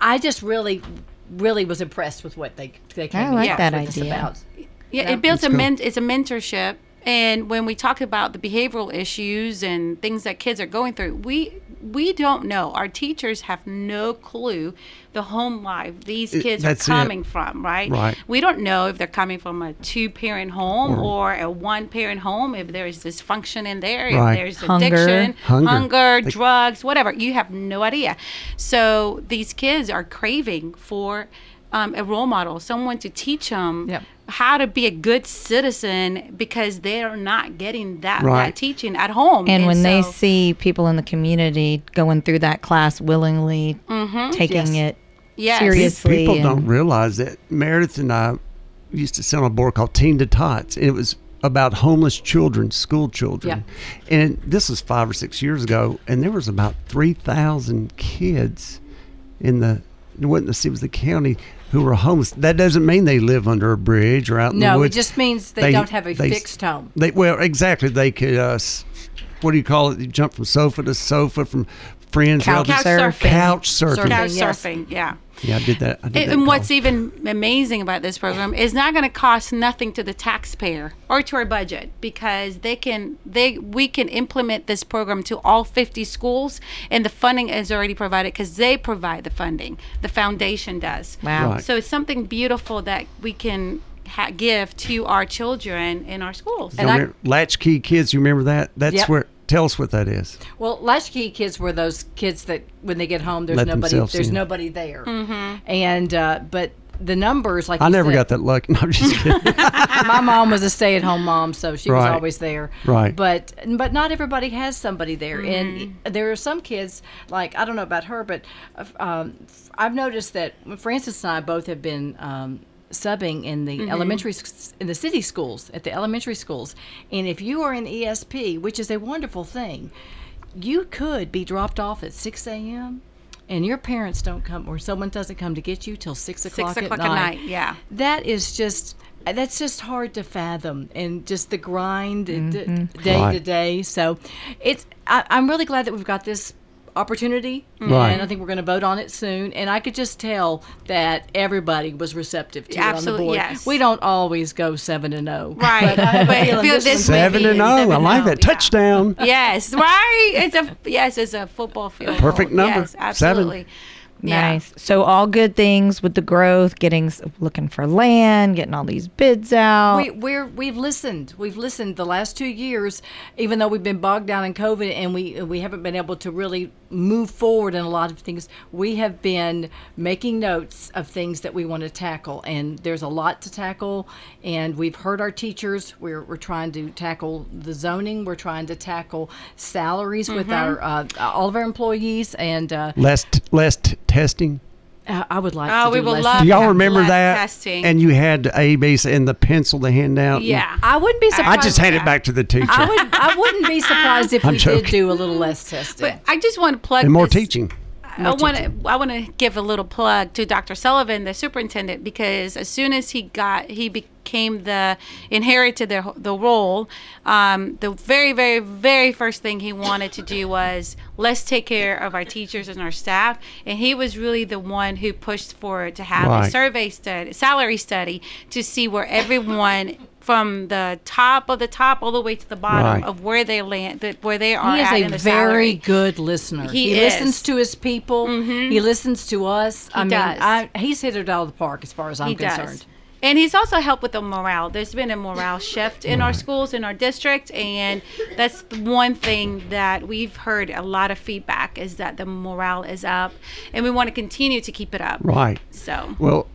I just really, really was impressed with what they, they came I like across that with idea. about. Yeah, Yeah. it builds a Let's men- it's a mentorship. And when we talk about the behavioral issues and things that kids are going through, we we don't know. Our teachers have no clue the home life these It- kids are that's it. coming from, right? Right. We don't know if they're coming from a two parent home or a one parent home, if there is dysfunction in there, Right. if there's Hunger. addiction, Hunger. hunger, They- drugs, whatever. You have no idea. So these kids are craving for um, a role model, someone to teach them Yep. how to be a good citizen because they're not getting that, Right. that teaching at home. And when they see people in the community going through that class willingly, taking Yes. it Yes. seriously, People and- don't realize that Meredith and I used to sit on a board called Teen to Tots, and it was about homeless children, school children. And this was five or six years ago, and there was about three thousand kids in the it wasn't the city, it was the county who were homeless. That doesn't mean they live under a bridge or out in the woods. No, it just means they, They- don't have a they- fixed home. They well, exactly. They could. Uh, what do you call it? You jump from sofa to sofa, from friends, Couch relatives- surfing. couch surfing. Surfing. couch Yes. surfing, yeah. Yeah, I did that. I did And, that and what's even amazing about this program is not going to cost nothing to the taxpayer or to our budget because they can they we can implement this program to all 50 schools and the funding is already provided because they provide the funding. The foundation does. Wow. Right. So it's something beautiful that we can ha- give to our children in our schools. You remember Latchkey Kids, you remember that? That's Yep. where. Tell us what that is. Well, latchkey kids were those kids that when they get home, there's Let nobody. There's in. nobody there. Mm-hmm. And uh, but the numbers, like I never said, got that luck. No, I'm just kidding. my mom was a stay-at-home mom, so she was always there. Right. But but not everybody has somebody there, Mm-hmm. and there are some kids like I don't know about her, but uh, um, I've noticed that Frances and I both have been. Um, subbing in the Mm-hmm. elementary in the city schools at the elementary schools. And if you are in esp which is a wonderful thing you could be dropped off at 6 a.m and your parents don't come or someone doesn't come to get you till 6 o'clock, Six o'clock at at night. night, yeah. that is just that's just hard to fathom and just the grind d- day to day. So it's I, i'm really glad that we've got this opportunity Right. and i think we're going to vote on it soon and i could just tell that everybody was receptive to it on the board yes. we don't always go 7 and oh. 0 Right. but i have But this this Seven be and a oh. I like oh, that. oh, yeah. Touchdown. Yes, right. It's a yes, it's a football field. Perfect goal. number. Yes, Seven. absolutely. Yeah. Nice. So all good things with the growth, getting looking for land, getting all these bids out. We, we're we've listened. We've listened the last two years, even though we've been bogged down in COVID and we we haven't been able to really move forward in a lot of things. We have been making notes of things that we want to tackle, and there's a lot to tackle. And we've heard our teachers. We're we're trying to tackle the zoning. We're trying to tackle salaries with our uh, all of our employees and. Uh, Less, t- less t- testing. Uh, I would like Oh, to we do would love Do y'all remember less that? testing. And you had the A base and the pencil to hand out. yeah. I wouldn't be surprised. I just hand it back to the teacher. I would. I wouldn't be surprised if I'm we joking. did do a little less testing. But I just want to plug and more this- teaching. I want to I want to give a little plug to Dr. Sullivan, the superintendent, because as soon as he got he became the inherited the the role, um, the very very very first thing he wanted to do was let's take care of our teachers and our staff, and he was really the one who pushed for to have Right. a survey study, salary study, to see where everyone. From the top of the top all the way to the bottom Right. of where they land, that where they are he at is in a the very salary. good listener. He listens is. to his people. He listens to us. I mean, does. I, he's hit it out of the park as far as I'm he concerned. does. And he's also helped with the morale. There's been a morale shift in our schools, in our district, and that's one thing that we've heard a lot of feedback is that the morale is up, and we want to continue to keep it up. Right. So Well,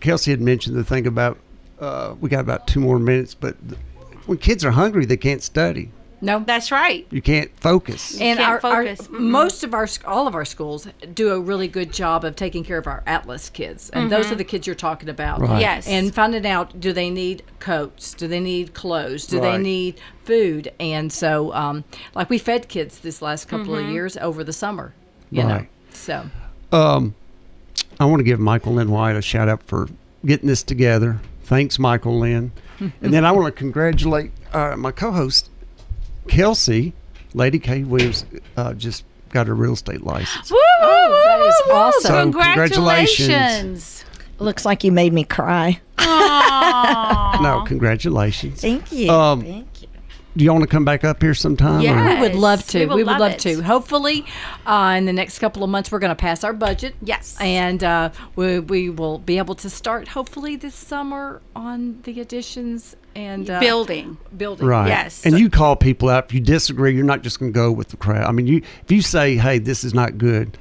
Kelsey had mentioned the thing about uh, we got about two more minutes, but th- when kids are hungry, they can't study. No, that's right. You can't focus. and can't our, our focus. Mm-mm. most of our all of our schools do a really good job of taking care of our atlas kids and those are the kids you're talking about Right. Yes. and finding out do they need coats do they need clothes do they need food and so um, like we fed kids this last couple of years over the summer you know so Um, I want to give Michael Lynn White a shout out for getting this together. Thanks, Michael Lynn. and then I want to congratulate uh, my co-host Kelsey, Lady K Williams, uh, just got her real estate license. Woo, Oh, that is woo, woo, woo. awesome. So, Congratulations. congratulations. Looks like you made me cry. No, congratulations. Thank you. Um, Thank you. Do you want to come back up here sometime? or- Yeah. we would love to. we We would would, love love, to. Hopefully, uh, in the next couple of months, we're going to pass our budget. Yes. and uh, we, we will be able to start hopefully this summer on the additions and uh, Building. building. Right. Yes. And you call people out. If you disagree, you're not just going to go with the crowd. I mean, you if you say, "Hey, this is not good,"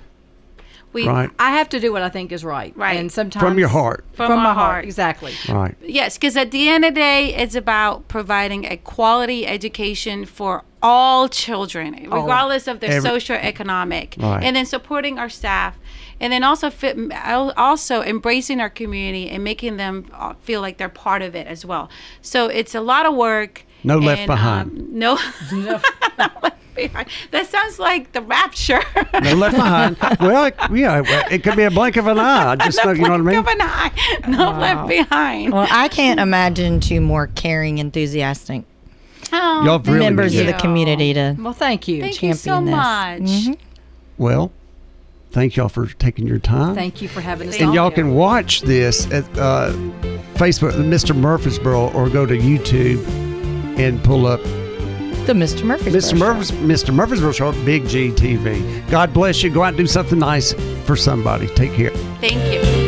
We, right? I have to do what I think is right. Right. And sometimes From your heart. From From, my heart. heart. Exactly. Right. Yes, because at the end of the day, it's about providing a quality education for all children, regardless of their Every- socioeconomic, Right. and then supporting our staff, and then also fit, also embracing our community and making them uh, feel like they're part of it as well. So it's a lot of work. No left behind. Um, no, no left behind. That sounds like the rapture. No left behind. well, it, yeah, it could be a blink of an eye. Just No know, you know what I mean. blink mean? of an eye. No left behind. Well, I can't imagine two more caring, enthusiastic Oh, Y'all have really members of the community to Well, thank you. Thank you so champion this. much. Mhm. Well, thank y'all for taking your time. Thank you for having us. and y'all here. can watch this at uh, Facebook, Mr. Murfreesboro, or go to YouTube and pull up The Mr. Murphy's Mr. Murphys, Mr. Murfreesboro Show at Big G TV. God bless you. Go out and do something nice for somebody. Take care. Thank you.